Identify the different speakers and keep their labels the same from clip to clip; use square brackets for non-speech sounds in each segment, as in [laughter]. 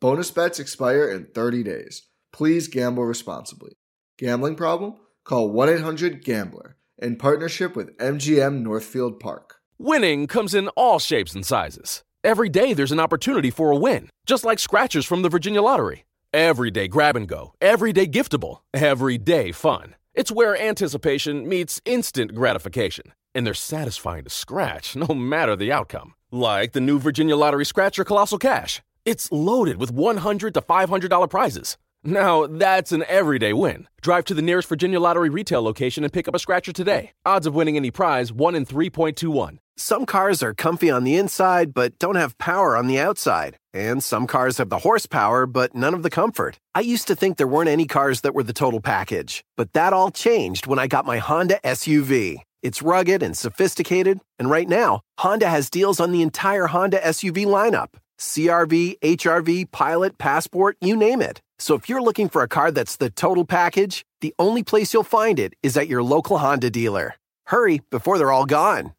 Speaker 1: Bonus bets expire in 30 days. Please gamble responsibly. Gambling problem? Call 1 800 Gambler in partnership with MGM Northfield Park.
Speaker 2: Winning comes in all shapes and sizes. Every day there's an opportunity for a win, just like scratchers from the Virginia Lottery. Every day grab and go, every day giftable, every day fun. It's where anticipation meets instant gratification, and they're satisfying to scratch no matter the outcome. Like the new Virginia Lottery Scratcher Colossal Cash. It's loaded with 100 to $500 prizes. Now, that's an everyday win. Drive to the nearest Virginia Lottery retail location and pick up a scratcher today. Odds of winning any prize 1 in 3.21.
Speaker 3: Some cars are comfy on the inside but don't have power on the outside. And some cars have the horsepower but none of the comfort. I used to think there weren't any cars that were the total package. But that all changed when I got my Honda SUV. It's rugged and sophisticated, and right now, Honda has deals on the entire Honda SUV lineup. CRV, HRV, Pilot, Passport, you name it. So if you're looking for a car that's the total package, the only place you'll find it is at your local Honda dealer. Hurry before they're all gone.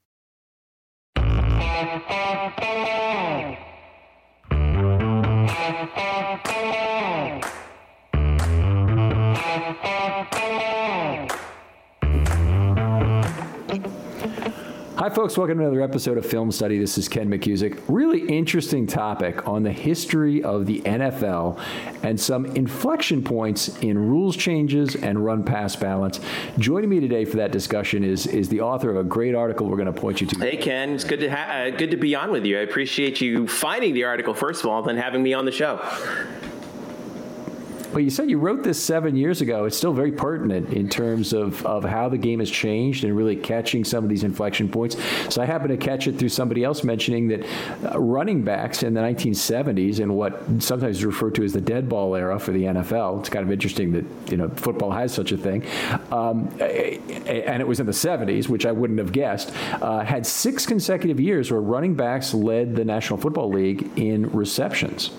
Speaker 4: Hi, folks. Welcome to another episode of Film Study. This is Ken McKusick. Really interesting topic on the history of the NFL and some inflection points in rules changes and run pass balance. Joining me today for that discussion is is the author of a great article we're going to point you to.
Speaker 5: Hey, Ken. It's good to ha- uh, good to be on with you. I appreciate you finding the article first of all, then having me on the show.
Speaker 4: Well, you said you wrote this seven years ago. It's still very pertinent in terms of, of how the game has changed and really catching some of these inflection points. So I happen to catch it through somebody else mentioning that uh, running backs in the 1970s and what sometimes is referred to as the dead ball era for the NFL. It's kind of interesting that you know football has such a thing, um, and it was in the 70s, which I wouldn't have guessed. Uh, had six consecutive years where running backs led the National Football League in receptions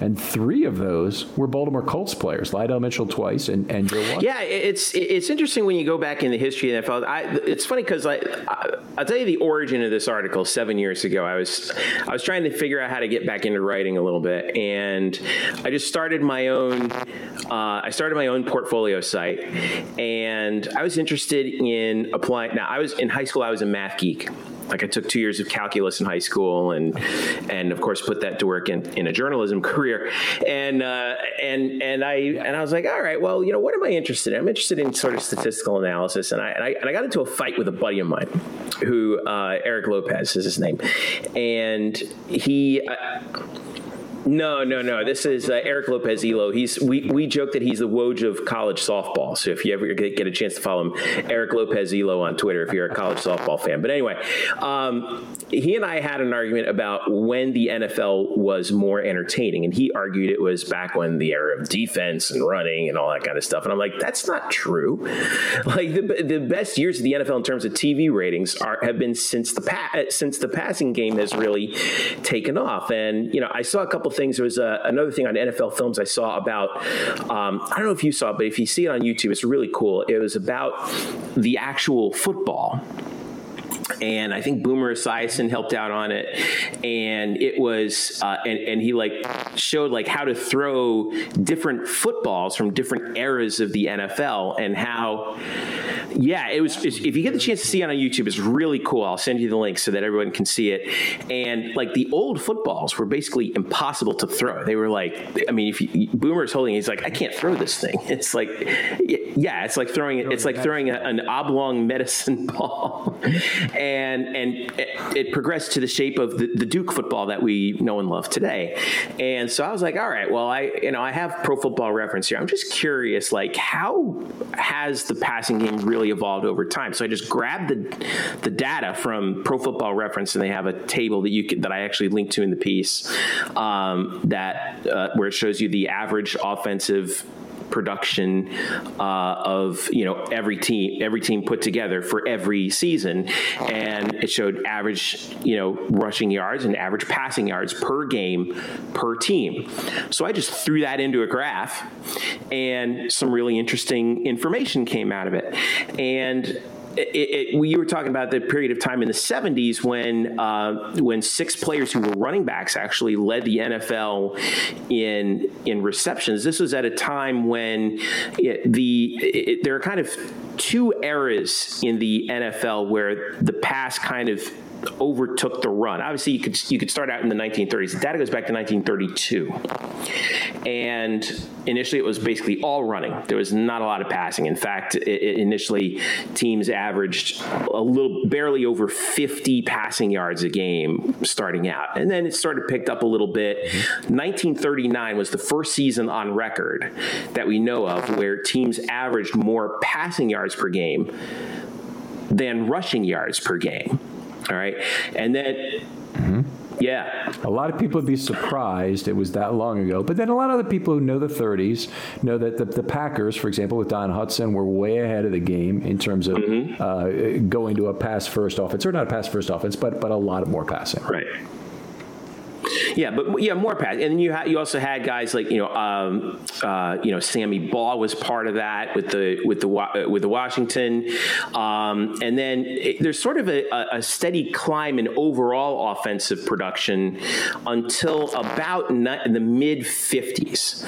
Speaker 4: and three of those were Baltimore Colts players: Lydell Mitchell twice and, and Joe Watson.
Speaker 5: Yeah, it's it's interesting when you go back in the history of the NFL. I, it's funny because I, I will tell you the origin of this article seven years ago. I was I was trying to figure out how to get back into writing a little bit, and I just started my own. Uh, I started my own portfolio site, and I was interested in applying. Now, I was in high school. I was a math geek like I took two years of calculus in high school, and and of course put that to work in, in a journalism [laughs] career. And uh, and and I and I was like, all right, well, you know, what am I interested in? I'm interested in sort of statistical analysis, and I and I, and I got into a fight with a buddy of mine, who uh, Eric Lopez is his name, and he. No, no, no. This is uh, Eric Lopez Elo. He's we, we joke that he's the Woj of college softball. So if you ever get, a chance to follow him, Eric Lopez Elo on Twitter if you're a college softball fan. But anyway, um, he and I had an argument about when the NFL was more entertaining, and he argued it was back when the era of defense and running and all that kind of stuff. And I'm like, that's not true. [laughs] Like the, the best years of the NFL in terms of TV ratings are have been since the pa- since the passing game has really taken off. And you know, I saw a couple things. There was uh, another thing on NFL films I saw about. Um, I don't know if you saw it, but if you see it on YouTube, it's really cool. It was about the actual football and I think Boomer Esiason helped out on it, and it was uh, and and he like showed like how to throw different footballs from different eras of the NFL and how yeah it was if you get the chance to see it on YouTube it's really cool. I'll send you the link so that everyone can see it. And like the old footballs were basically impossible to throw. They were like I mean if you, Boomer's holding he's like I can't throw this thing. [laughs] It's like yeah it's like throwing it's like throwing a, an oblong medicine [laughs] ball and and it, it, progressed to the shape of the, the, Duke football that we know and love today. And so I was like, all right, well, I you know I have Pro Football Reference here. I'm just curious, like how has the passing game really evolved over time? So I just grabbed the the data from Pro Football Reference, and they have a table that you that I actually linked to in the piece um, that uh, where it shows you the average offensive production uh, of you know every team every team put together for every season, and it showed average you know rushing yards and average passing yards per game per team. So I just threw that into a graph, and some really interesting information came out of it, and it, it, you were talking about the period of time in the 70s when uh, when six players who were running backs actually led the NFL in in receptions. This was at a time when it, the there are kind of two eras in the NFL where the pass kind of overtook the run. Obviously, you could you could start out in the 1930s. The data goes back to 1932, and initially it was basically all running. There was not a lot of passing. In fact, it, it initially teams averaged a little barely over 50 passing yards a game starting out, and then it started picked up a little bit. 1939 was the first season on record that we know of where teams averaged more passing yards per game than rushing yards per game. All right. And then, mm-hmm. yeah.
Speaker 4: A lot of people would be surprised it was that long ago. But then a lot of the people who know the 30s know that the, the Packers, for example, with Don Hutson, were way ahead of the game in terms of mm-hmm. uh, going to a pass first offense, or not a pass first offense, but, but a lot more passing.
Speaker 5: Right. Yeah, but yeah, more pass. And you you also had guys like you know um, uh, you know Sammy Baugh was part of that with the with the uh, with the Washington, um, and then it, there's sort of a, a, steady climb in overall offensive production until about in the mid 50s,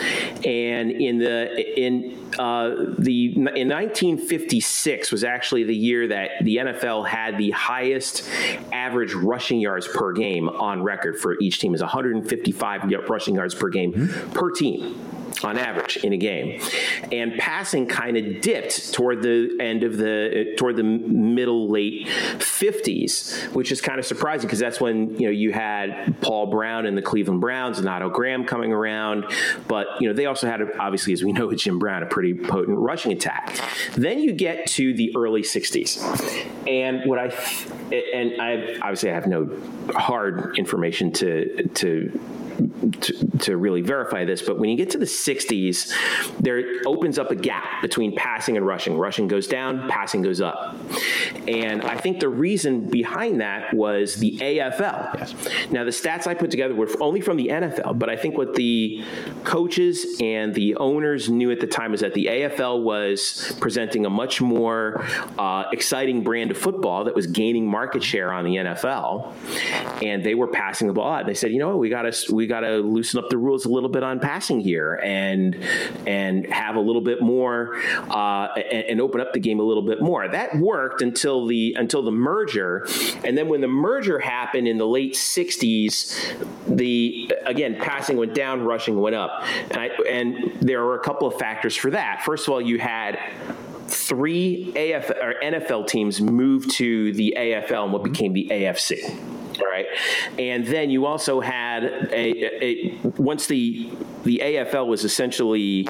Speaker 5: and in the in uh, the in 1956 was actually the year that the NFL had the highest average rushing yards per game on record for each team is 155 rushing yards per game mm-hmm. per team on average in a game. And passing kind of dipped toward the end of the toward the middle late 50s, which is kind of surprising because that's when, you know, you had Paul Brown and the Cleveland Browns and Otto Graham coming around, but you know, they also had obviously as we know Jim Brown a pretty potent rushing attack. Then you get to the early 60s. And what I and I obviously I have no hard information to to to, to, really verify this, but when you get to the 60s, there opens up a gap between passing and rushing. Rushing goes down, passing goes up. And I think the reason behind that was the AFL. Yes. Now, the stats I put together were only from the NFL, but I think what the coaches and the owners knew at the time was that the AFL was presenting a much more uh, exciting brand of football that was gaining market share on the NFL, and they were passing the ball out. They said, you know what, we got to we got to loosen up the rules a little bit on passing here and and and have a little bit more uh, and, and, open up the game a little bit more. That worked until the until the merger, and then when the merger happened in the late '60s, the again passing went down, rushing went up, and, I, and there were a couple of factors for that. First of all, you had three AF or NFL teams moved to the AFL and what became the AFC. Right, and then you also had a, a once the the AFL was essentially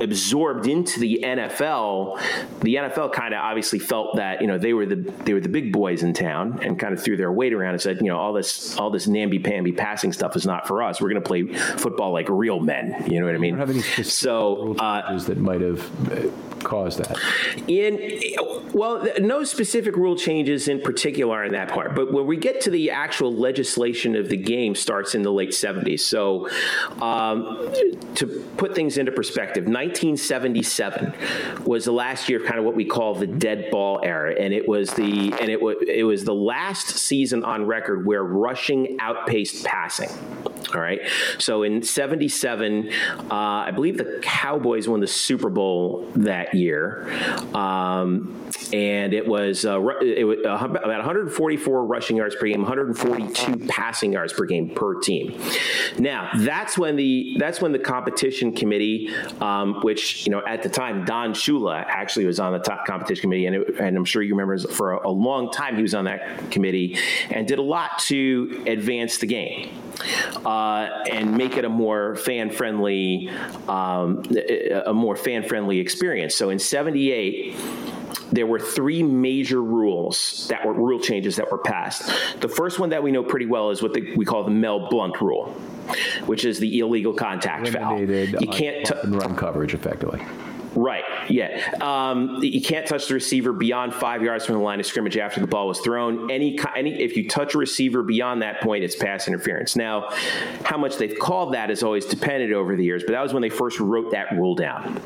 Speaker 5: absorbed into the NFL, the NFL kind of obviously felt that you know they were the they were the big boys in town and kind of threw their weight around and said you know all this all this namby pamby passing stuff is not for us. We're going to play football like real men. You know what I mean?
Speaker 4: any so uh, that might have uh, caused that.
Speaker 5: In well, no specific rule changes in particular in that part, but when we get to the actual legislation of the game, starts in the late '70s. So um, to put things into perspective, 1977 was the last year of kind of what we call the dead ball era, and it was the and it was it was the last season on record where rushing outpaced passing. All right. So in 77, uh, I believe the Cowboys won the Super Bowl that year. Um, and it was, uh, it was about 144 rushing yards per game, 142 passing yards per game per team. Now, that's when the that's when the competition committee, um, which you know at the time Don Shula actually was on the top competition committee, and, it, and I'm sure you remember for a, a long time he was on that committee and did a lot to advance the game uh, and make it a more fan friendly, um, a more fan friendly experience. So in '78 there were three major rules that were rule changes that were passed. The first one that we know pretty well is what the, we call the Mel Blount rule, which is the illegal contact foul. You can't
Speaker 4: t- run coverage effectively.
Speaker 5: Right. Yeah. Um, you can't touch the receiver beyond five yards from the line of scrimmage after the ball was thrown. Any, any, if you touch a receiver beyond that point, it's pass interference. Now, how much they've called that is always depended over the years, but that was when they first wrote that rule down,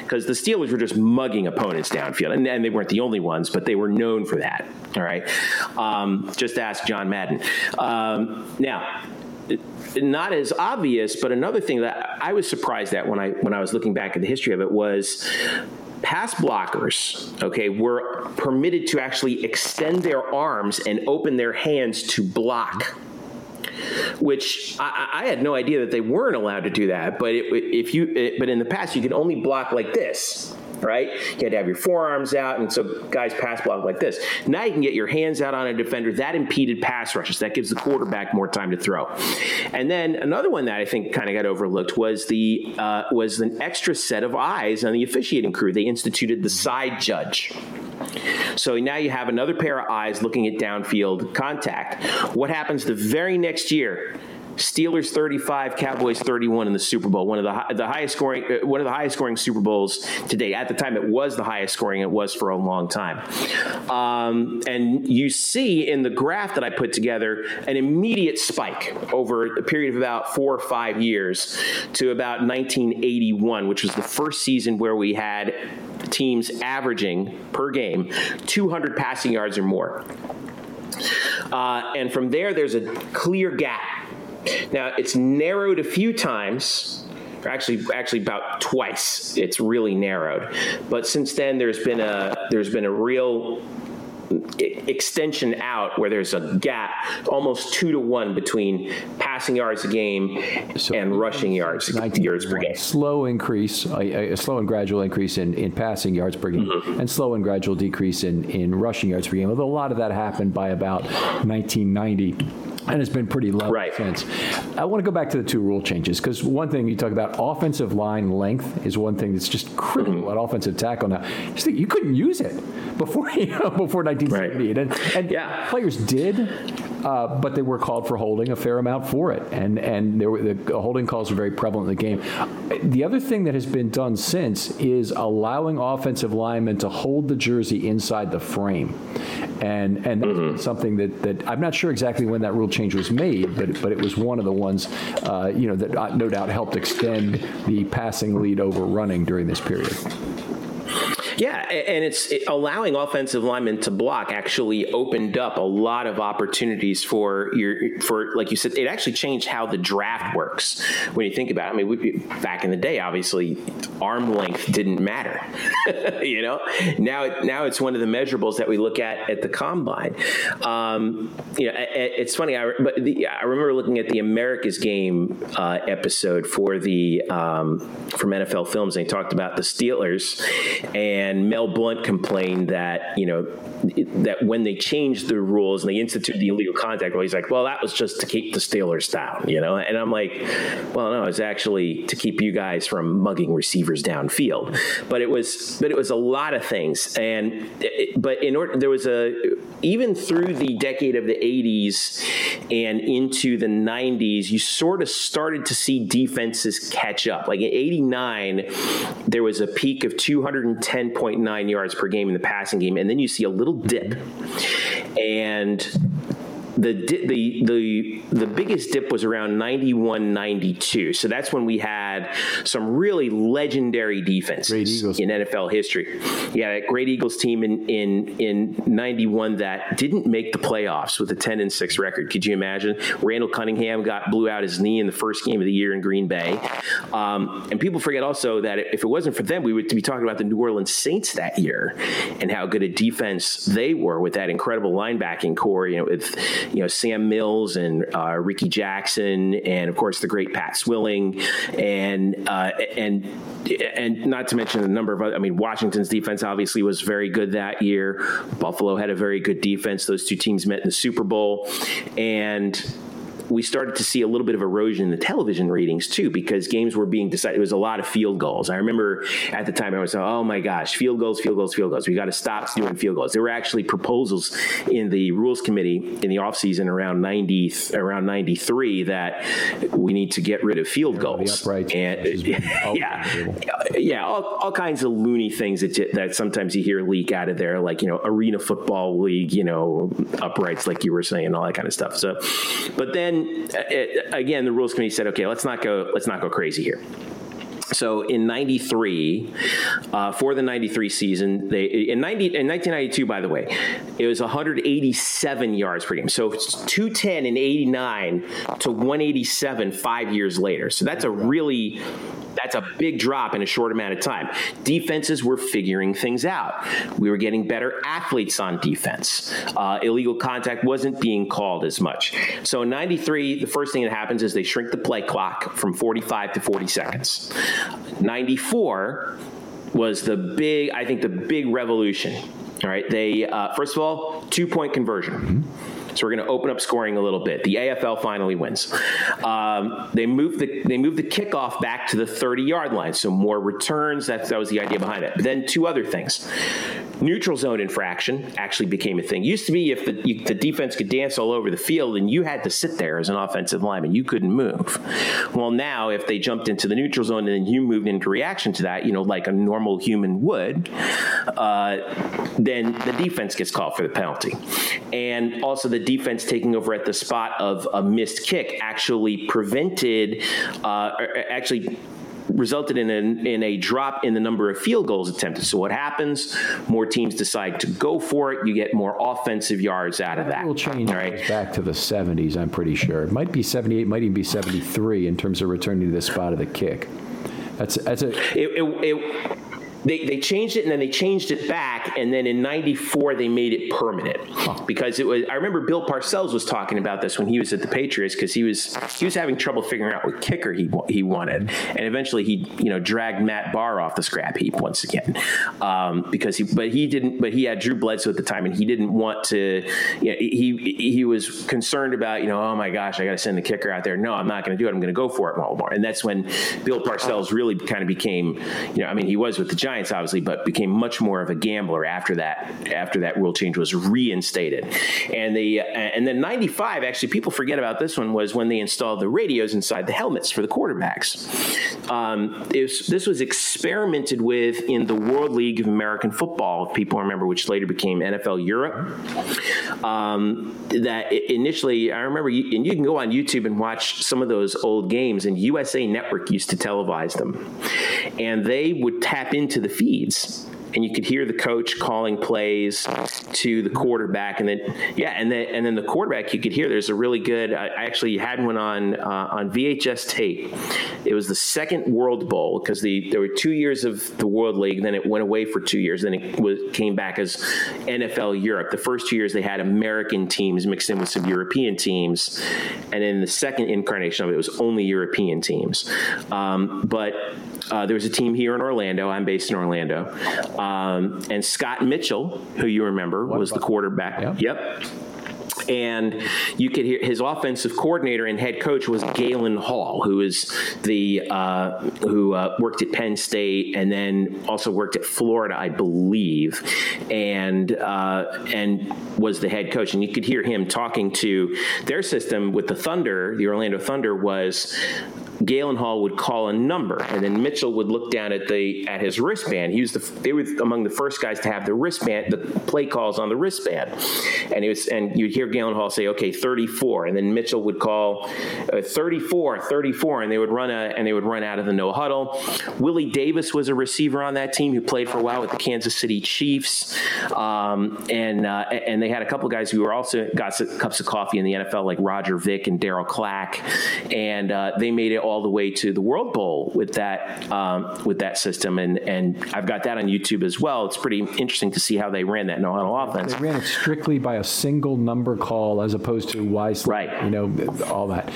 Speaker 5: because the Steelers were just mugging opponents downfield, and, and, they weren't the only ones, but they were known for that. All right. Um, just ask John Madden. Um, now not as obvious, but another thing that I was surprised at when I when I was looking back at the history of it was pass blockers, okay, were permitted to actually extend their arms and open their hands to block which I, I, had no idea that they weren't allowed to do that. But it, if you, it, but in the past, you could only block like this right? You had to have your forearms out, and so guys pass block like this. Now you can get your hands out on a defender. That impeded pass rushes. That gives the quarterback more time to throw. And then another one that I think kind of got overlooked was the uh, was an extra set of eyes on the officiating crew. They instituted the side judge. So now you have another pair of eyes looking at downfield contact. What happens the very next year? Steelers 35, Cowboys 31 in the Super Bowl. One of the the highest scoring uh, one of the highest scoring Super Bowls to date. At the time, it was the highest scoring it was for a long time. Um, and you see in the graph that I put together an immediate spike over a period of about four or five years to about 1981, which was the first season where we had teams averaging per game 200 passing yards or more. Uh, and from there, there's a clear gap now it's narrowed a few times, actually actually about twice. It's really narrowed, but since then there's been a there's been a real extension out where there's a gap almost two to one between passing yards a game so and rushing yards yards per game.
Speaker 4: Slow increase, a, a, slow and gradual increase in, in passing yards per game, mm-hmm. and slow and gradual decrease in, in rushing yards per game. Although a lot of that happened by about 1990 and it's been pretty low
Speaker 5: right.
Speaker 4: since. I want to go back to the two rule changes because one thing you talk about offensive line length is one thing that's just critical mm-hmm. at offensive tackle. Now, you couldn't use it before [laughs] you know, before 1970, right. and, and yeah. players did, uh, but they were called for holding a fair amount for it, and and there were the holding calls were very prevalent in the game. The other thing that has been done since is allowing offensive linemen to hold the jersey inside the frame, and and that's mm-hmm. something that that I'm not sure exactly when that rule change was made, but but it was one of the ones, uh, you know, that uh, no doubt helped extend the passing lead over running during this period.
Speaker 5: Yeah, and it's it, allowing offensive linemen to block actually opened up a lot of opportunities for your for like you said. It actually changed how the draft works when you think about it. I mean, we, back in the day, obviously, arm length didn't matter. [laughs] you know, now now it's one of the measurables that we look at at the combine. Um, you know, it, it's funny. I but the, I remember looking at the America's Game uh, episode for the um, from NFL Films, and they talked about the Steelers and and Mel Blount complained that you know that when they changed the rules and they instituted the illegal contact rule, he's like, well, that was just to keep the Steelers down, you know. And I'm like, well, no, it's actually to keep you guys from mugging receivers downfield. But it was, but it was a lot of things. And it, but in order, there was a even through the decade of the 80s and into the 90s, you sort of started to see defenses catch up. Like in 89, there was a peak of 210.9 yards per game in the passing game, and then you see a little dip. And the the the the biggest dip was around 91 92 so that's when we had some really legendary defenses in NFL history. Yeah that great Eagles team in in in 91 that didn't make the playoffs with a 10 and 6 record. Could you imagine? Randall Cunningham got blew out his knee in the first game of the year in Green Bay. Um, and people forget also that if it wasn't for them we would be talking about the New Orleans Saints that year and how good a defense they were with that incredible linebacking corps you know with you know Sam Mills and uh, Rickey Jackson, and of course the great Pat Swilling, and uh, and and not to mention a number of other. I mean, Washington's defense obviously was very good that year. Buffalo had a very good defense. Those two teams met in the Super Bowl, and we started to see a little bit of erosion in the television ratings too because games were being decided. It was a lot of field goals. I remember at the time I was, like, oh my gosh, field goals, field goals, field goals. We got to stop doing field goals. There were actually proposals in the rules committee in the offseason around 90, around 93 that we need to get rid of field goals.
Speaker 4: Right.
Speaker 5: And [laughs] yeah, yeah, all, all kinds of loony things that, that sometimes you hear leak out of there, like, you know, arena football league, you know, uprights, like you were saying, all that kind of stuff. So, but then it, uh, uh, again, the rules committee said, okay, let's not go, let's not go crazy here. So in '93, uh, for the '93 season, they in 90 in 1992, by the way, it was 187 yards per game. So 210 in '89 to 187 five years later. So that's a really that's a big drop in a short amount of time. Defenses were figuring things out. We were getting better athletes on defense. Uh, illegal contact wasn't being called as much. So in 93, the first thing that happens is they shrink the play clock from 45 to 40 seconds. 94 was the big, I think, the big revolution. All right, they uh, first of all, two point conversion. Mm-hmm. So we're going to open up scoring a little bit. The AFL finally wins. Um, they moved the they moved the kickoff back to the 30 yard line, so more returns. That that was the idea behind it. But then two other things. Neutral zone infraction actually became a thing. Used to be if the, you, the defense could dance all over the field and you had to sit there as an offensive lineman, you couldn't move. Well, now if they jumped into the neutral zone and then you moved into reaction to that, you know, like a normal human would, uh, then the defense gets called for the penalty. And also the defense taking over at the spot of a missed kick actually prevented, uh, actually resulted in a, in a drop in the number of field goals attempted. So what happens? More teams decide to go for it. You get more offensive yards out of that.
Speaker 4: Will change right? back to the 70s. I'm pretty sure it might be 78, might even be 73 in terms of returning to the spot of the kick. That's that's a.
Speaker 5: It, it, it, they, they changed it and then they changed it back and then in 94 they made it permanent. Huh. because it was i remember bill parcells was talking about this when he was at the patriots because he was he was having trouble figuring out what kicker he, he wanted. And eventually he you know dragged matt bahr off the scrap heap once again. Um, because he but he didn't but he had drew bledsoe at the time and he didn't want to you know, he he was concerned about you know oh my gosh i got to send the kicker out there. No i'm not going to do it. I'm going to go for it more and that's when bill parcells really kind of became you know i mean he was with the giants Giants, obviously, but became much more of a gambler after that. After that rule change was reinstated, and the uh, and then '95 actually people forget about this one was when they installed the radios inside the helmets for the quarterbacks. Um, was, this was experimented with in the World League of American Football, if people remember, which later became NFL Europe. Um, that initially, I remember, you, and you can go on YouTube and watch some of those old games, and USA Network used to televise them, and they would tap into the feeds and you could hear the coach calling plays to the quarterback, and then yeah, and then and then the quarterback you could hear. There's a really good. I actually had one on uh, on VHS tape. It was the second World Bowl because the there were two years of the World League, then it went away for two years, then it was, came back as NFL Europe. The first two years they had American teams mixed in with some European teams, and then the second incarnation of it was only European teams. Um, but uh, there was a team here in Orlando. I'm based in Orlando. Um, and Scott Mitchell, who you remember, what was the quarterback. Yeah. Yep and you could hear his offensive coordinator and head coach was Galen Hall, who is the uh, who uh, worked at Penn State and then also worked at Florida, I believe, and uh, and was the head coach. And you could hear him talking to their system with the Thunder. The Orlando Thunder was Galen Hall would call a number, and then Mitchell would look down at the at his wristband. He was the they were among the first guys to have the wristband, the play calls on the wristband, and it was and you'd hear Galen Hall say, "Okay, 34," and then Mitchell would call uh, 34, 34, and they would run a and they would run out of the no huddle. Willie Davis was a receiver on that team who played for a while with the Kansas City Chiefs, um, and uh, and they had a couple guys who were also got cups of coffee in the NFL, like Roger Vick and Darryl Clack, and uh, they made it all the way to the World Bowl with that um, with that system, and and I've got that on YouTube as well. It's pretty interesting to see how they ran that no huddle offense.
Speaker 4: They ran it strictly by a single number call as opposed to wisely,
Speaker 5: right?
Speaker 4: You know, all that.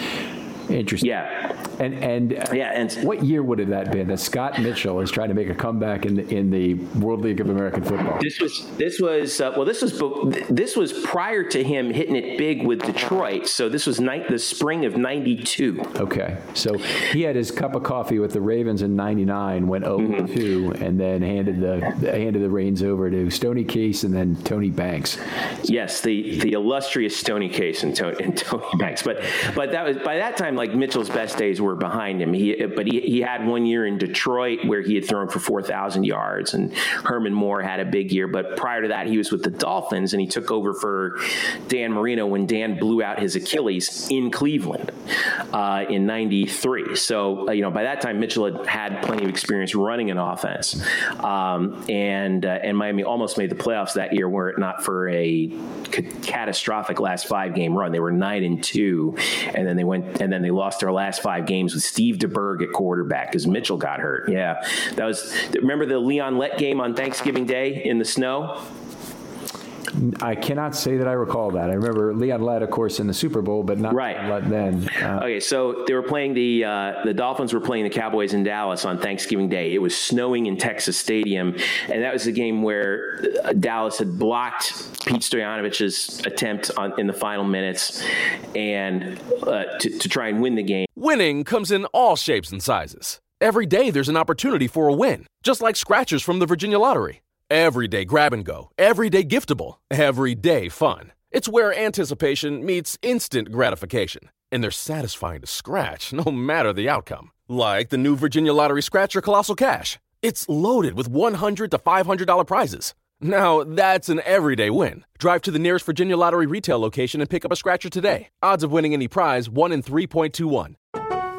Speaker 4: Interesting.
Speaker 5: Yeah.
Speaker 4: And and
Speaker 5: yeah, and
Speaker 4: what year would have that been that Scott Mitchell is trying to make a comeback in the, in the World League of American Football?
Speaker 5: This was this was uh, well this was this was prior to him hitting it big with Detroit. So this was night the spring of '92.
Speaker 4: Okay, so he had his cup of coffee with the Ravens in '99, went 0 mm-hmm. 2, and then handed the handed the reins over to Stony Case and then Tony Banks.
Speaker 5: Yes, the the illustrious Stony Case and Tony, and Tony Banks. But but that was by that time like Mitchell's best days were behind him. He, but he, he had one year in Detroit where he had thrown for 4,000 yards, and Herman Moore had a big year. But prior to that, he was with the Dolphins, and he took over for Dan Marino when Dan blew out his Achilles in Cleveland uh, in '93. So uh, you know by that time, Mitchell had had plenty of experience running an offense, um, and uh, and Miami almost made the playoffs that year, were it not for a c- catastrophic last five game run. They were nine and two, and then they went and then they lost their last five games with Steve DeBerg at quarterback because Mitchell got hurt. Yeah, that was. Remember the Leon Lett game on Thanksgiving Day in the snow?
Speaker 4: I cannot say that I recall that. I remember Leon Lett, of course, in the Super Bowl, but not
Speaker 5: right.
Speaker 4: then.
Speaker 5: Uh, okay, so they were playing the uh, the Dolphins were playing the Cowboys in Dallas on Thanksgiving Day. It was snowing in Texas Stadium, and that was the game where uh, Dallas had blocked Pete Stoyanovich's attempt on, in the final minutes, and uh, to, to try and win the game.
Speaker 2: Winning comes in all shapes and sizes. Every day, there's an opportunity for a win, just like scratchers from the Virginia Lottery. Everyday grab and go, everyday giftable, everyday fun. It's where anticipation meets instant gratification, and they're satisfying to scratch no matter the outcome. Like the new Virginia Lottery Scratcher Colossal Cash. It's loaded with $100 to $500 prizes. Now, that's an everyday win. Drive to the nearest Virginia Lottery retail location and pick up a scratcher today. Odds of winning any prize 1 in 3.21.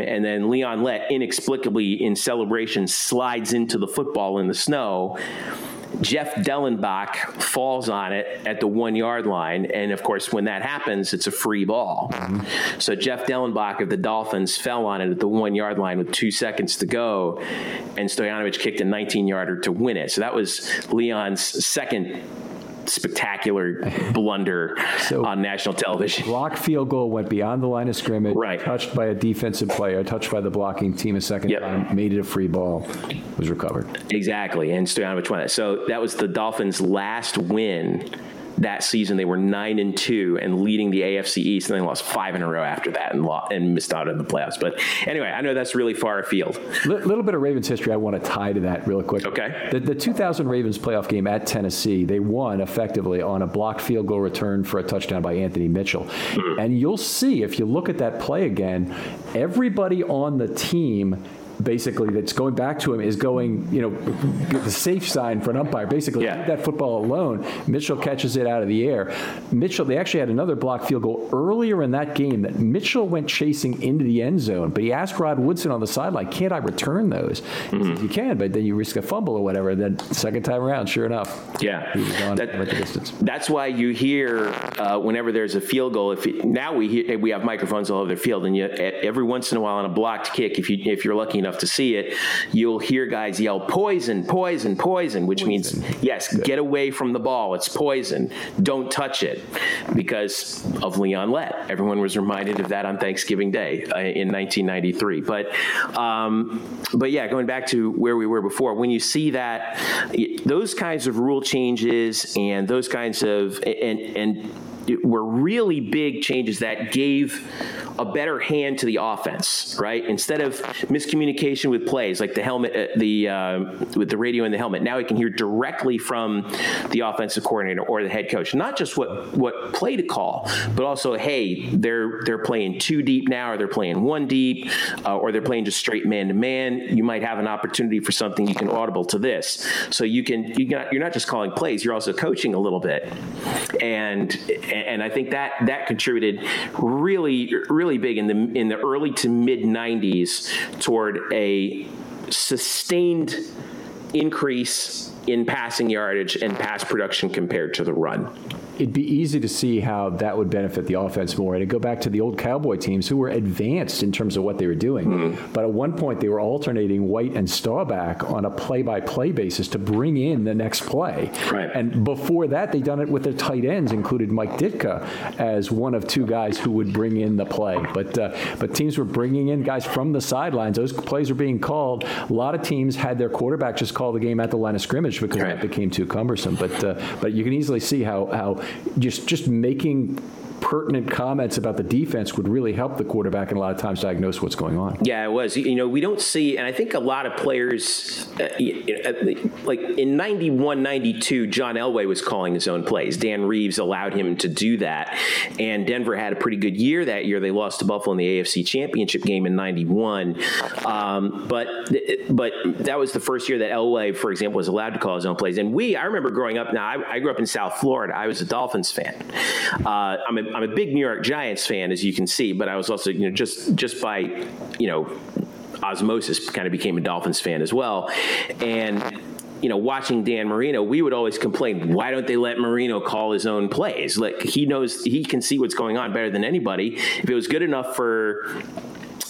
Speaker 5: And then Leon Lett inexplicably in celebration slides into the football in the snow. Jeff Dellenbach falls on it at the one yard line. And of course, when that happens, it's a free ball. Mm-hmm. So Jeff Dellenbach of the Dolphins fell on it at the one yard line with two seconds to go. And Stoyanovich kicked a 19 yarder to win it. So that was Leon's second spectacular [laughs] blunder so on national television.
Speaker 4: Block field goal went beyond the line of scrimmage,
Speaker 5: right.
Speaker 4: touched by a defensive player, touched by the blocking team a second yep. time, made it a free ball, was recovered.
Speaker 5: Exactly, and Stoyanovich won it. So that was the Dolphins' last win that season they were nine and two and leading the AFC East, and they lost five in a row after that and lost, and missed out on the playoffs. But anyway, I know that's really far afield.
Speaker 4: A little bit of Ravens history I want to tie to that real quick.
Speaker 5: Okay.
Speaker 4: The, the 2000 Ravens playoff game at Tennessee, they won effectively on a blocked field goal return for a touchdown by Anthony Mitchell. Mm-hmm. And you'll see if you look at that play again, everybody on the team basically that's going back to him is going, you know, the safe sign for an umpire. Basically,
Speaker 5: yeah.
Speaker 4: that football alone. Mitchell catches it out of the air. Mitchell, they actually had another block field goal earlier in that game that Mitchell went chasing into the end zone, but he asked Rod Woodson on the sideline, "Can't I return those?" Mm-hmm. Says, you can, but then you risk a fumble or whatever. Then second time around, sure enough,
Speaker 5: yeah,
Speaker 4: he was gone that, the distance.
Speaker 5: That's why you hear uh, whenever there's a field goal. If it, now we hear, we have microphones all over the field, and you, every once in a while on a blocked kick, if you if you're lucky enough enough to see it, you'll hear guys yell poison, poison, poison, which poison. means yes, Good. get away from the ball. It's poison. Don't touch it because of Leon Lett. Everyone was reminded of that on Thanksgiving Day uh, in 1993. But um, but yeah, going back to where we were before, when you see that those kinds of rule changes and those kinds of and and were really big changes that gave a better hand to the offense, right? Instead of miscommunication with plays, like the helmet, uh, the uh, with the radio in the helmet. Now he can hear directly from the offensive coordinator or the head coach, not just what what play to call, but also, hey, they're they're playing two deep now, or they're playing one deep, uh, or they're playing just straight man to man. You might have an opportunity for something you can audible to this, so you can you you're not just calling plays, you're also coaching a little bit, and and I think that that contributed really really big in the in the early to mid 90s toward a sustained increase in passing yardage and pass production compared to the run
Speaker 4: it'd be easy to see how that would benefit the offense more. And to go back to the old Cowboy teams who were advanced in terms of what they were doing. Mm-hmm. But at one point, they were alternating White and Staubach on a play by play basis to bring in the next play.
Speaker 5: Right.
Speaker 4: And before that, they'd done it with their tight ends, included Mike Ditka as one of two guys who would bring in the play. But, uh, but teams were bringing in guys from the sidelines. Those plays were being called. A lot of teams had their quarterback just call the game at the line of scrimmage because right. that became too cumbersome. But, uh, but you can easily see how, how just just making pertinent comments about the defense would really help the quarterback and a lot of times diagnose what's going on.
Speaker 5: Yeah, it was. You know, we don't see, and I think a lot of players, uh, like in 91, 92, John Elway was calling his own plays. Dan Reeves allowed him to do that. And Denver had a pretty good year that year. They lost to Buffalo in the AFC Championship game in 91. Um, but, but that was the first year that Elway, for example, was allowed to call his own plays. And we, I remember growing up, now I, I grew up in South Florida. I was a Dolphins fan. Uh, I'm a I'm a big New York Giants fan, as you can see, but I was also, you know, just just by, you know, osmosis, kind of became a Dolphins fan as well, and you know, watching Dan Marino, we would always complain, why don't they let Marino call his own plays? Like he knows he can see what's going on better than anybody. If it was good enough for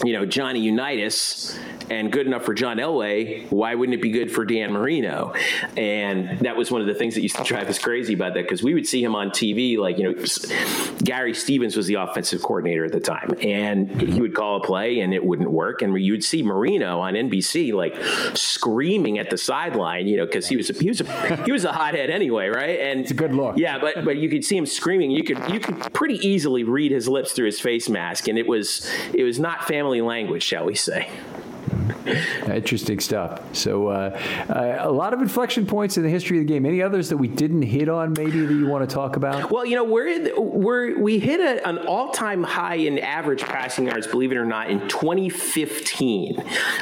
Speaker 5: you know Johnny Unitas and good enough for John Elway, why wouldn't it be good for Dan Marino? And that was one of the things that used to drive us crazy about that because we would see him on TV, like, you know, Gary Stevens was the offensive coordinator at the time, and he would call a play and it wouldn't work. And you would see Marino on NBC, like, screaming at the sideline, you know, because he was, a, he, was a, he was a hothead anyway, right? And
Speaker 4: it's a good look.
Speaker 5: Yeah, but, but you could see him screaming. You could, you could pretty easily read his lips through his face mask, and it was, it was not family language, shall we say. [laughs]
Speaker 4: Interesting stuff. So, uh, uh, a lot of inflection points in the history of the game. Any others that we didn't hit on, maybe that you want to talk about?
Speaker 5: Well, you know, we're we're we hit a, an all time high in average passing yards, believe it or not, in 2015,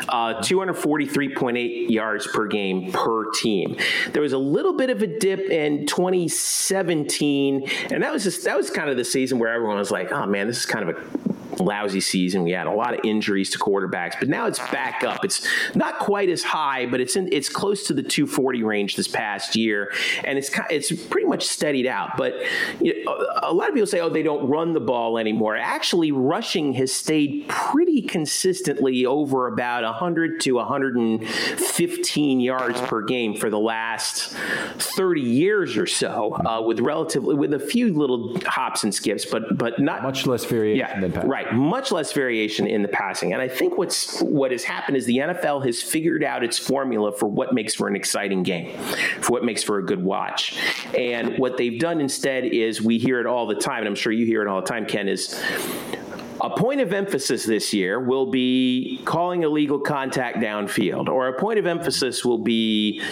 Speaker 5: uh, 243.8 yards per game per team. There was a little bit of a dip in 2017, and that was just that was kind of the season where everyone was like, "Oh man, this is kind of a lousy season. We had a lot of injuries to quarterbacks, but now it's back up. It's not quite as high, but it's in, it's close to the 240 range this past year, and it's it's pretty much steadied out. But you know, a lot of people say, oh, they don't run the ball anymore. Actually, rushing has stayed pretty consistently over about 100 to 115 yards per game for the last 30 years or so, uh, with relatively with a few little hops and skips, but but not
Speaker 4: much less variation yeah, than
Speaker 5: Right much less variation in the passing. And I think what's what has happened is the NFL has figured out its formula for what makes for an exciting game, for what makes for a good watch. And what they've done instead is we hear it all the time, and I'm sure you hear it all the time, Ken, is a point of emphasis this year will be calling illegal contact downfield, or a point of emphasis will be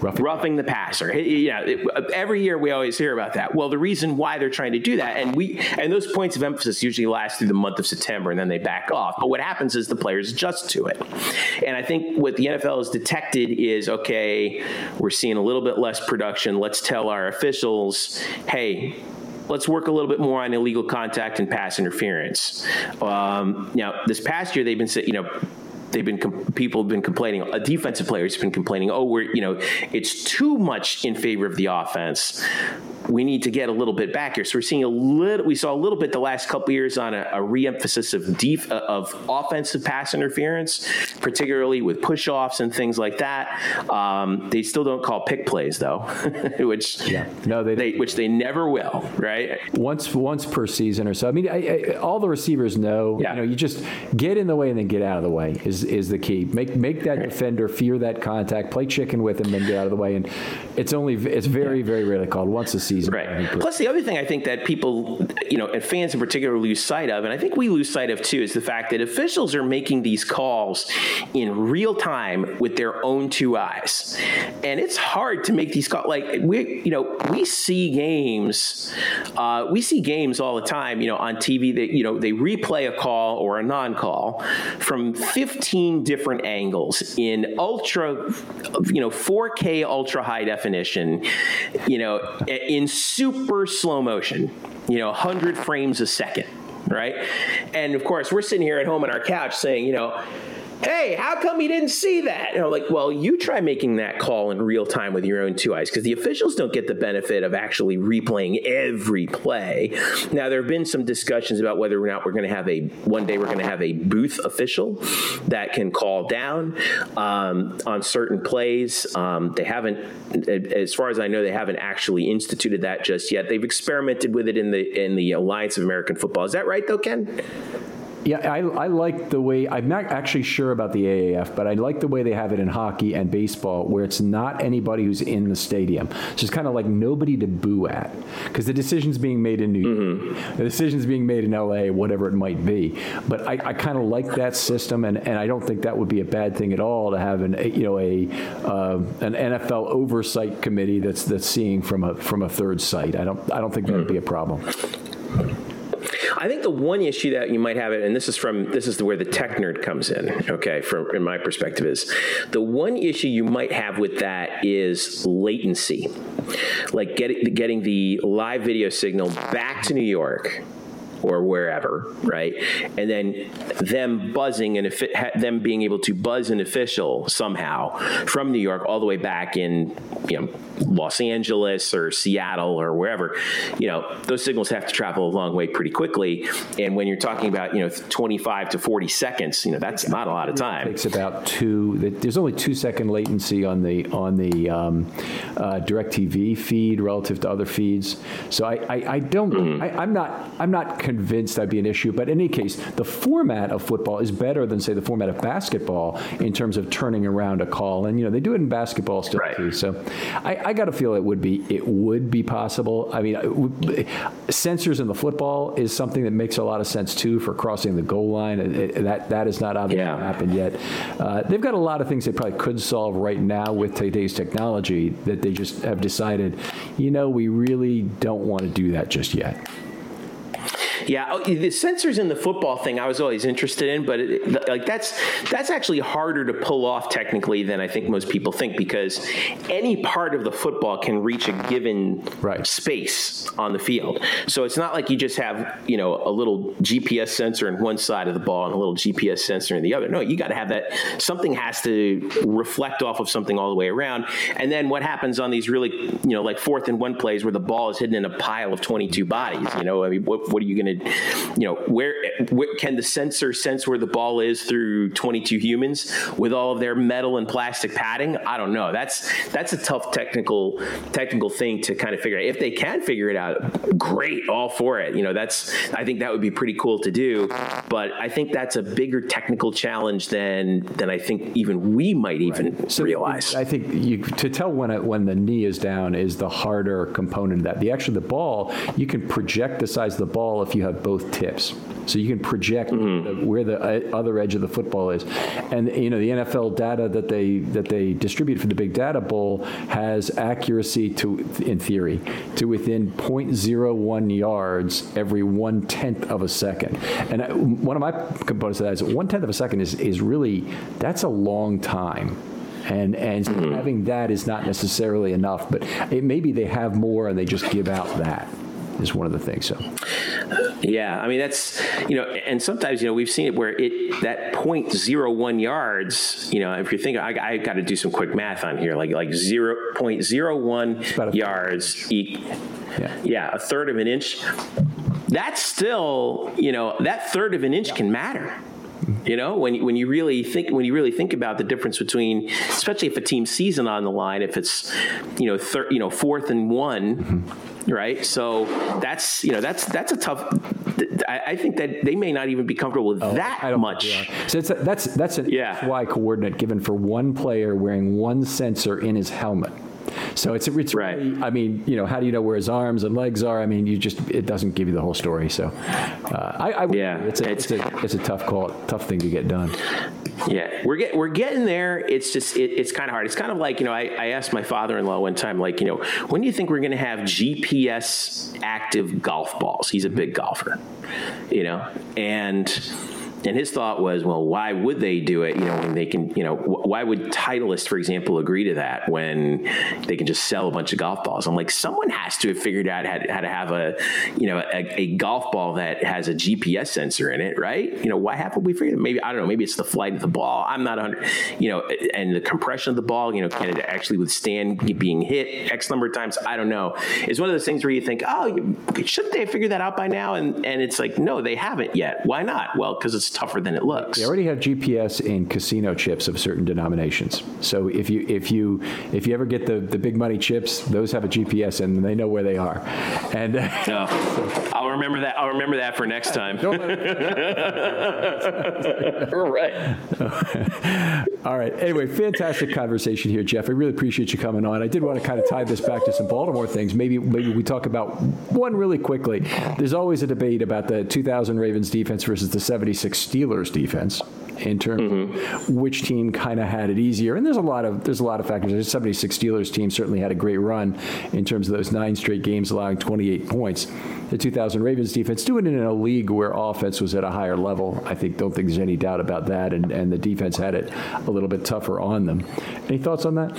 Speaker 5: roughing, roughing the passer. Yeah, every year we always hear about that. Well, the reason why they're trying to do that, and we and those points of emphasis usually last through the month of September, and then they back off. But what happens is the players adjust to it. And I think what the NFL has detected is okay, we're seeing a little bit less production. Let's tell our officials, hey, let's work a little bit more on illegal contact and pass interference. Um, now, this past year, they've been, you know, they've been people have been complaining. A defensive player has been complaining. Oh, we're you know it's too much in favor of the offense we need to get a little bit back here. So we're seeing a little. We saw a little bit the last couple years on a, a reemphasis of def, of offensive pass interference, particularly with push offs and things like that. Um, they still don't call pick plays though, [laughs] which yeah. no, they, they, which they never will. Right?
Speaker 4: Once once per season or so. I mean, I, I, all the receivers know. Yeah. You know, you just get in the way and then get out of the way is is the key. Make make that defender fear that contact. Play chicken with him, then get out of the way. And it's only it's very yeah. very rarely called once a season season.
Speaker 5: Right. Plus, the other thing I think that people, you know, and fans in particular lose sight of, and I think we lose sight of too, is the fact that officials are making these calls in real time with their own two eyes, and it's hard to make these calls. Like we, you know, we see games, uh, we see games all the time, you know, on TV. That you know they replay a call or a non-call from 15 different angles in ultra, you know, 4K ultra high definition, you know, in super slow motion, you know, 100 frames a second, right? And of course, we're sitting here at home on our couch saying, you know, hey, how come you didn't see that? And I'm like, well, you try making that call in real time with your own two eyes because the officials don't get the benefit of actually replaying every play. Now, there have been some discussions about whether or not we're going to have a one day we're going to have a booth official that can call down um, on certain plays. Um, they haven't, as far as I know, they haven't actually instituted that just yet. They've experimented with it in the in the Alliance of American Football. Is that right, though, Ken?
Speaker 4: Yeah, I, I like the way, I'm not actually sure about the AAF, but I like the way they have it in hockey and baseball where it's not anybody who's in the stadium. So it's kind of like nobody to boo at because the decision's being made in New York, mm-hmm. the decision's being made in LA, whatever it might be. But I, I kind of like that system, and, and I don't think that would be a bad thing at all to have an, you know, a, uh, an NFL oversight committee that's, that's seeing from a, from a third site. I don't, I don't think that would be a problem.
Speaker 5: I think the one issue that you might have it, and this is from this is where the tech nerd comes in. Okay, from in my perspective, is the one issue you might have with that is latency, like getting getting the live video signal back to New York or wherever, right? And then them buzzing and them being able to buzz an official somehow from New York all the way back in, you know, Los Angeles or Seattle or wherever, you know, those signals have to travel a long way pretty quickly. And when you're talking about, you know, 25 to 40 seconds, you know, that's not a lot of time.
Speaker 4: It takes about two. There's only two second latency on the on the um, uh, Directv feed relative to other feeds. So I I, I don't mm-hmm. I, am not I'm not convinced that'd be an issue. But in any case, the format of football is better than say the format of basketball in terms of turning around a call. And you know they do it in basketball still right. too. So I, I got to feel it would be it would be possible. I mean, sensors in the football is something that makes a lot of sense too for crossing the goal line. It, it, that that is not obviously yeah. happened yet. Uh, they've got a lot of things they probably could solve right now with today's technology that they just have decided, you know, we really don't want to do that just yet.
Speaker 5: Yeah, oh, the sensors in the football thing I was always interested in, but it, like that's that's actually harder to pull off technically than I think most people think because any part of the football can reach a given right. space on the field. So it's not like you just have you know a little GPS sensor in one side of the ball and a little GPS sensor in the other. No, you got to have that. Something has to reflect off of something all the way around. And then what happens on these really you know like fourth and one plays where the ball is hidden in a pile of 22 bodies? You know, I mean, what, what are you going to you know, where, where, can the sensor sense where the ball is through 22 humans with all of their metal and plastic padding? I don't know. That's that's a tough technical technical thing to kind of figure out. If they can figure it out, great, all for it. You know, that's I think that would be pretty cool to do. But I think that's a bigger technical challenge than than I think even we might even right. so realize.
Speaker 4: I think you, to tell when it, when the knee is down is the harder component of that. The actually the ball you can project the size of the ball if you have both tips. So you can project mm-hmm. the, where the uh, other edge of the football is, and you know the NFL data that they that they distribute for the Big Data Bowl has accuracy to, in theory, to within 0.01 yards every one tenth of a second. And I, one of my components of that is one tenth of a second is is really that's a long time and and mm-hmm. having that is not necessarily enough. But it maybe they have more and they just give out that. Is one of the things. So,
Speaker 5: yeah, I mean that's you know, and sometimes you know we've seen it where it that point zero one yards. You know, if you're thinking, I, I got to do some quick math on here, like like zero point zero one yards. E- yeah. yeah, a third of an inch. That's still, you know, that third of an inch can matter. You know, when when you really think when you really think about the difference between, especially if a team season on the line, if it's you know thir- you know fourth and one, mm-hmm. right? So that's you know that's that's a tough. I, I, think that they may not even be comfortable with oh, that much.
Speaker 4: So a, that's that's an yeah. Y coordinate given for one player wearing one sensor in his helmet. So it's it's right. Really, I mean, you know, how do you know where his arms and legs are? I mean, you just it doesn't give you the whole story. So, uh, I, I yeah, it's a, it's, it's, a it's a tough call, tough thing to get done.
Speaker 5: Yeah, we're get we're getting there. It's just it, it's kind of hard. It's kind of like you know I, I asked my father-in-law one time like you know when do you think we're going to have GPS active golf balls? He's a big golfer, you know, and and his thought was, well, why would they do it? You know, when they can, you know, why would Titleist, for example, agree to that when they can just sell a bunch of golf balls? I'm like, someone has to have figured out how to, how to have a, you know, a, a, golf ball that has a GPS sensor in it, right? You know, why haven't we figured? Maybe I don't know. Maybe it's the flight of the ball. I'm not 100. You know, and the compression of the ball. You know, can it actually withstand being hit X number of times? I don't know. It's one of those things where you think, oh, shouldn't they have figured that out by now? And and it's like, no, they haven't yet. Why not? Well, because it's tougher than it looks.
Speaker 4: They already have GPS in casino chips of certain denominations. So if you if you if you ever get the, the big money chips, those have a GPS and they know where they are. And [laughs]
Speaker 5: oh, so. I'll remember that. I'll remember that for next time. [laughs]
Speaker 4: right. [laughs] All right. Anyway, fantastic conversation here, Jeff. I really appreciate you coming on. I did want to kind of tie this back to some Baltimore things. Maybe maybe we talk about one really quickly. There's always a debate about the 2000 Ravens defense versus the 76 Steelers defense in terms mm-hmm. of which team kind of had it easier. And there's a lot of there's a lot of factors. The 76 Steelers team certainly had a great run in terms of those nine straight games allowing 28 points. The 2000 Ravens defense doing it in a league where offense was at a higher level. I think don't think there's any doubt about that. And and the defense had it a little bit tougher on them. Any thoughts on that?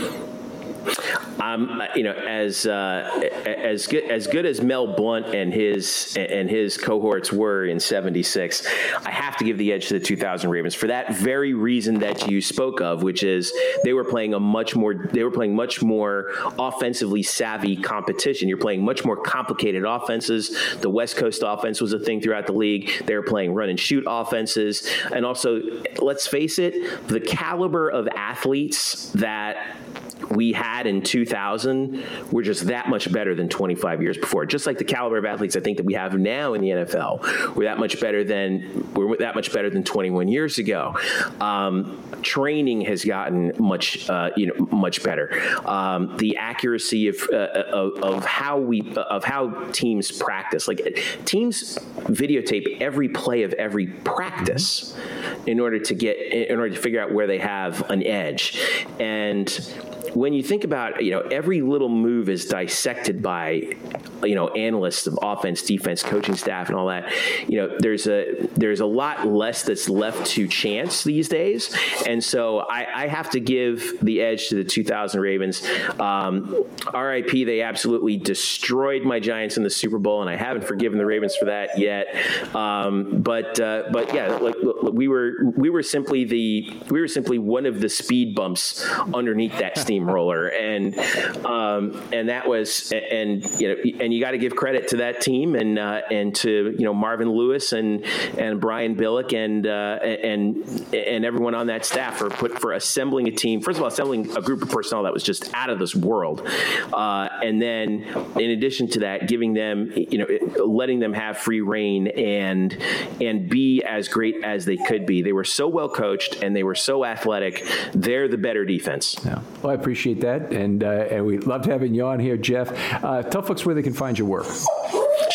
Speaker 5: Um, you know, as uh, as good as good as Mel Blount and his and his cohorts were in '76, I have to give the edge to the 2000 Ravens for that very reason that you spoke of, which is they were playing a much more they were playing much more offensively savvy competition. You're playing much more complicated offenses. The West Coast offense was a thing throughout the league. They were playing run and shoot offenses, and also, let's face it, the caliber of athletes that we had in 2000 were just that much better than 25 years before. Just like the caliber of athletes I think that we have now in the NFL, we're that much better than we're that much better than 21 years ago. Um, training has gotten much uh, you know much better. Um, the accuracy of, uh, of, of how we of how teams practice, like teams videotape every play of every practice in order to get in order to figure out where they have an edge and when you think about, you know, every little move is dissected by, you know, analysts of offense, defense, coaching staff, and all that. You know, there's a there's a lot less that's left to chance these days, and so I, I have to give the edge to the 2000 Ravens. Um, RIP, they absolutely destroyed my Giants in the Super Bowl, and I haven't forgiven the Ravens for that yet. Um, but uh, but yeah, like we were we were simply the we were simply one of the speed bumps underneath that steam steamroller, and um, and that was and you know and you got to give credit to that team and uh, and to you know Marvin Lewis and and Brian Billick and uh, and and everyone on that staff for put for assembling a team. First of all, assembling a group of personnel that was just out of this world, uh, and then in addition to that, giving them you know letting them have free reign and and be as great as they could be. They were so well coached and they were so athletic. They're the better defense.
Speaker 4: Yeah. Well, I appreciate appreciate that, and uh, and we loved having you on here, Jeff. Uh, tell folks where they can find your work.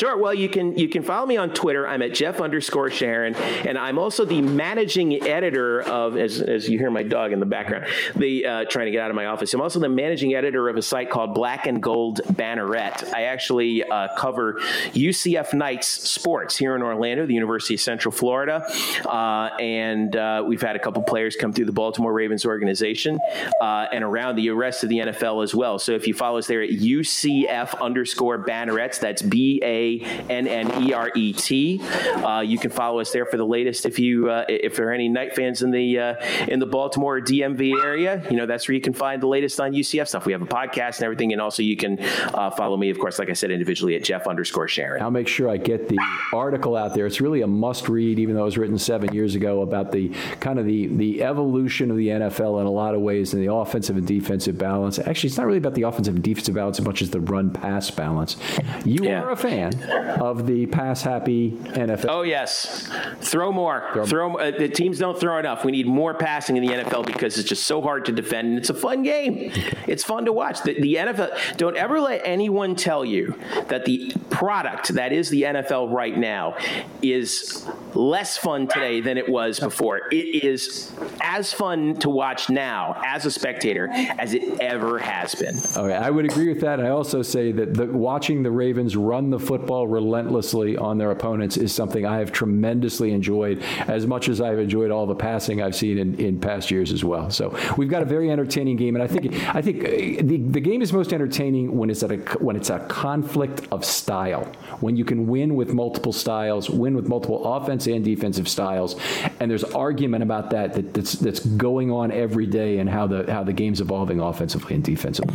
Speaker 5: Sure. Well, you can you can follow me on Twitter. I'm at Jeff underscore Sharon, and I'm also the managing editor of as, as you hear my dog in the background, the uh, trying to get out of my office. I'm also the managing editor of a site called Black and Gold Banneret. I actually uh, cover UCF Knights sports here in Orlando, the University of Central Florida, uh, and uh, we've had a couple players come through the Baltimore Ravens organization uh, and around the the rest of the NFL as well. So if you follow us there at UCF underscore bannerets, that's B A N N E R E T. Uh, you can follow us there for the latest. If you uh, if there are any Knight fans in the uh, in the Baltimore DMV area, you know that's where you can find the latest on UCF stuff. We have a podcast and everything, and also you can uh, follow me, of course, like I said, individually at Jeff underscore Sharon.
Speaker 4: I'll make sure I get the article out there. It's really a must read, even though it was written seven years ago about the kind of the the evolution of the NFL in a lot of ways and the offensive and defensive balance. Actually, it's not really about the offensive and defensive balance as much as the run pass balance. You yeah. are a fan of the pass happy NFL.
Speaker 5: Oh yes, throw more. Throw, throw uh, the teams don't throw enough. We need more passing in the NFL because it's just so hard to defend and it's a fun game. It's fun to watch. The, the NFL. Don't ever let anyone tell you that the product that is the NFL right now is less fun today than it was before. It is as fun to watch now as a spectator as it ever has been.
Speaker 4: Okay, I would agree with that. I also say that the, watching the Ravens run the football relentlessly on their opponents is something I have tremendously enjoyed, as much as I've enjoyed all the passing I've seen in, in past years as well. So we've got a very entertaining game, and I think I think uh, the, the game is most entertaining when it's at a when it's a conflict of style, when you can win with multiple styles, win with multiple offense and defensive styles, and there's argument about that, that that's that's going on every day and how the how the game's evolving offensively and defensively.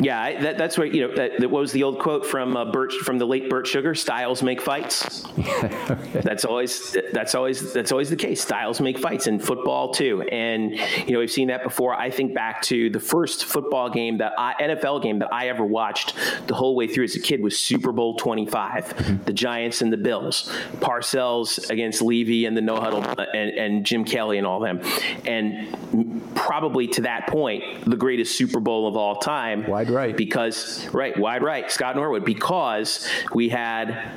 Speaker 5: Yeah, I, that, that's what you know. That, that, what was the old quote from uh, Bert from the late Bert Sugar? Styles make fights. [laughs] That's always that's always that's always the case. Styles make fights in football too, and you know we've seen that before. I think back to the first football game that I, NFL game that I ever watched the whole way through as a kid was Super Bowl 25, mm-hmm. the Giants and the Bills, Parcells against Levy and the no huddle uh, and, and Jim Kelly and all them, and probably to that point the greatest Super Bowl of all time.
Speaker 4: Wide right,
Speaker 5: because right, wide right, Scott Norwood, because we had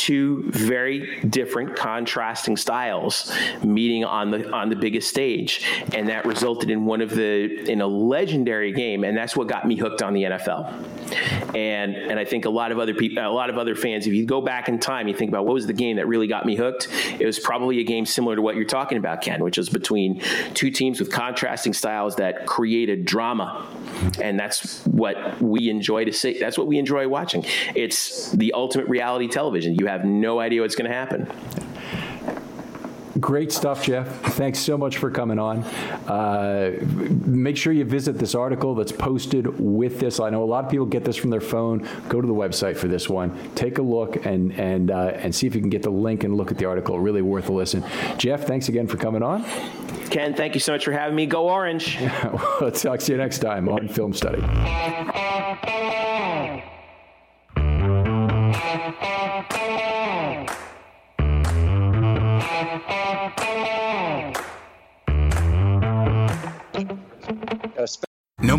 Speaker 5: two very different contrasting styles meeting on the on the biggest stage. And that resulted in one of the in a legendary game. And that's what got me hooked on the NFL and and I think a lot of other people a lot of other fans if you go back in time you think about what was the game that really got me hooked. It was probably a game similar to what you're talking about Ken which is between two teams with contrasting styles that created drama. And that's what we enjoy to see. That's what we enjoy watching. It's the ultimate reality television. You have no idea what's going to happen.
Speaker 4: Great stuff, Jeff. Thanks so much for coming on. Uh, make sure you visit this article that's posted with this. I know a lot of people get this from their phone. Go to the website for this one. Take a look and and uh, and see if you can get the link and look at the article. Really worth a listen. Jeff, thanks again for coming on.
Speaker 5: Ken, thank you so much for having me. Go Orange. [laughs]
Speaker 4: we'll talk to you next time on Film Study.